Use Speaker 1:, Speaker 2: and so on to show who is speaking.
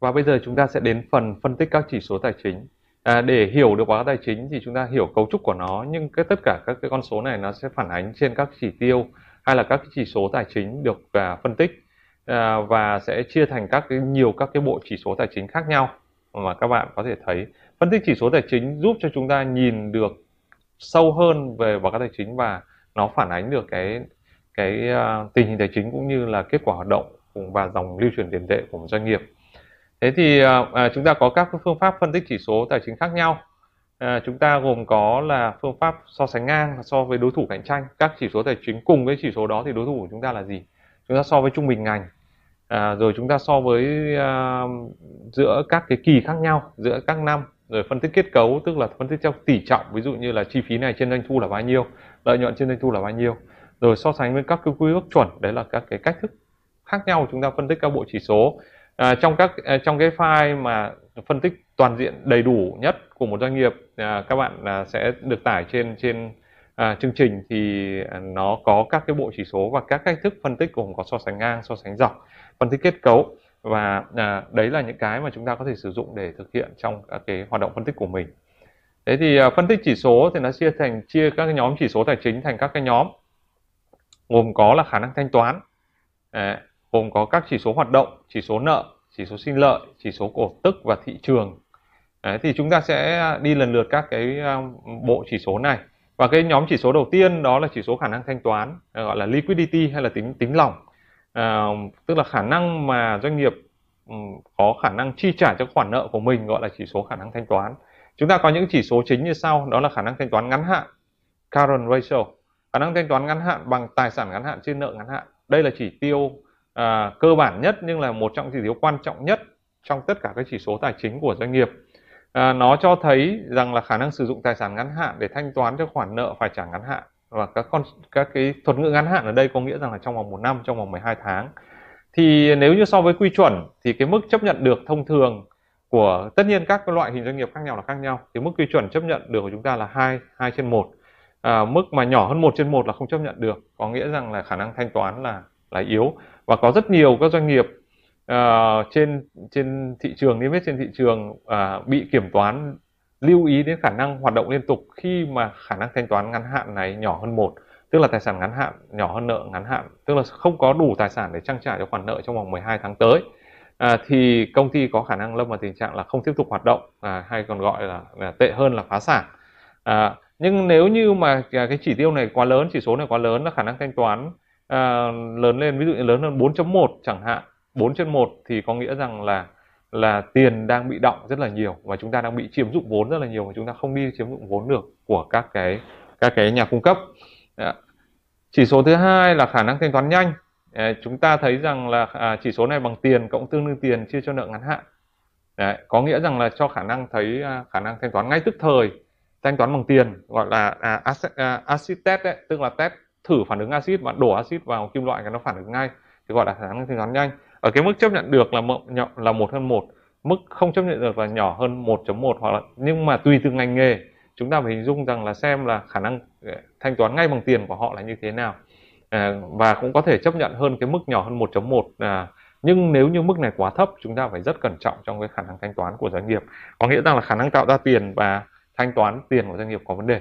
Speaker 1: Và bây giờ chúng ta sẽ đến phần phân tích các chỉ số tài chính. À, để hiểu được báo cáo tài chính thì chúng ta hiểu cấu trúc của nó nhưng cái tất cả các cái con số này nó sẽ phản ánh trên các chỉ tiêu hay là các chỉ số tài chính được à, phân tích. À, và sẽ chia thành các cái nhiều các cái bộ chỉ số tài chính khác nhau mà các bạn có thể thấy. Phân tích chỉ số tài chính giúp cho chúng ta nhìn được sâu hơn về báo cáo tài chính và nó phản ánh được cái cái uh, tình hình tài chính cũng như là kết quả hoạt động và dòng lưu chuyển tiền tệ của một doanh nghiệp thế thì à, à, chúng ta có các phương pháp phân tích chỉ số tài chính khác nhau. À, chúng ta gồm có là phương pháp so sánh ngang so với đối thủ cạnh tranh. Các chỉ số tài chính cùng với chỉ số đó thì đối thủ của chúng ta là gì? Chúng ta so với trung bình ngành. À, rồi chúng ta so với à, giữa các cái kỳ khác nhau giữa các năm. Rồi phân tích kết cấu tức là phân tích theo tỷ trọng. Ví dụ như là chi phí này trên doanh thu là bao nhiêu lợi nhuận trên doanh thu là bao nhiêu. Rồi so sánh với các cái quy ước chuẩn đấy là các cái cách thức khác nhau chúng ta phân tích các bộ chỉ số à, trong các à, trong cái file mà phân tích toàn diện đầy đủ nhất của một doanh nghiệp à, các bạn à, sẽ được tải trên trên à, chương trình thì à, nó có các cái bộ chỉ số và các cách thức phân tích gồm có so sánh ngang so sánh dọc phân tích kết cấu. Và à, đấy là những cái mà chúng ta có thể sử dụng để thực hiện trong các cái hoạt động phân tích của mình. Thế thì à, phân tích chỉ số thì nó chia thành chia các cái nhóm chỉ số tài chính thành các cái nhóm gồm có là khả năng thanh toán à, gồm có các chỉ số hoạt động chỉ số nợ chỉ số sinh lợi chỉ số cổ tức và thị trường. Đấy, thì chúng ta sẽ đi lần lượt các cái bộ chỉ số này. Và cái nhóm chỉ số đầu tiên đó là chỉ số khả năng thanh toán à, gọi là liquidity hay là tính tính lỏng. À, tức là khả năng mà doanh nghiệp ừ, có khả năng chi trả cho khoản nợ của mình gọi là chỉ số khả năng thanh toán. Chúng ta có những chỉ số chính như sau đó là khả năng thanh toán ngắn hạn current ratio. Khả năng thanh toán ngắn hạn bằng tài sản ngắn hạn trên nợ ngắn hạn. Đây là chỉ tiêu à, cơ bản nhất nhưng là một trong những chỉ tiêu quan trọng nhất trong tất cả các chỉ số tài chính của doanh nghiệp. À, nó cho thấy rằng là khả năng sử dụng tài sản ngắn hạn để thanh toán cho khoản nợ phải trả ngắn hạn và các con các cái thuật ngữ ngắn hạn ở đây có nghĩa rằng là trong vòng một năm trong vòng 12 tháng. Thì nếu như so với quy chuẩn thì cái mức chấp nhận được thông thường của tất nhiên các loại hình doanh nghiệp khác nhau là khác nhau. Thì mức quy chuẩn chấp nhận được của chúng ta là hai hai trên một. À, mức mà nhỏ hơn một trên một là không chấp nhận được. Có nghĩa rằng là khả năng thanh toán là là yếu. Và có rất nhiều các doanh nghiệp uh, trên trên thị trường niêm yết trên thị trường uh, bị kiểm toán lưu ý đến khả năng hoạt động liên tục khi mà khả năng thanh toán ngắn hạn này nhỏ hơn một tức là tài sản ngắn hạn nhỏ hơn nợ ngắn hạn tức là không có đủ tài sản để trang trải cho khoản nợ trong vòng 12 tháng tới. À, thì công ty có khả năng lâm vào tình trạng là không tiếp tục hoạt động à, hay còn gọi là, là tệ hơn là phá sản. À, nhưng nếu như mà cái chỉ tiêu này quá lớn chỉ số này quá lớn là khả năng thanh toán à, lớn lên ví dụ như lớn hơn 4.1 chẳng hạn 4 trên 1 thì có nghĩa rằng là là tiền đang bị động rất là nhiều và chúng ta đang bị chiếm dụng vốn rất là nhiều và chúng ta không đi chiếm dụng vốn được của các cái các cái nhà cung cấp. Dạ. Chỉ số thứ hai là khả năng thanh toán nhanh. Chúng ta thấy rằng là à, chỉ số này bằng tiền cộng tương đương tiền chia cho nợ ngắn hạn. Đấy, có nghĩa rằng là cho khả năng thấy à, khả năng thanh toán ngay tức thời thanh toán bằng tiền gọi là à, acid, à, acid test đấy, tức là test thử phản ứng axit và đổ axit vào kim loại cái nó phản ứng ngay thì gọi là khả năng thanh toán nhanh. Ở cái mức chấp nhận được là một là một hơn một mức không chấp nhận được là nhỏ hơn 1.1 hoặc là nhưng mà tùy từng ngành nghề chúng ta phải hình dung rằng là xem là khả năng ờ, thanh toán ngay bằng tiền của họ là như thế nào. À, và cũng có thể chấp nhận hơn cái mức nhỏ hơn 1.1 à, nhưng nếu như mức này quá thấp chúng ta phải rất cẩn trọng trong cái khả năng thanh toán của doanh nghiệp. Có nghĩa rằng là khả năng tạo ra tiền và thanh toán tiền của doanh nghiệp có vấn đề.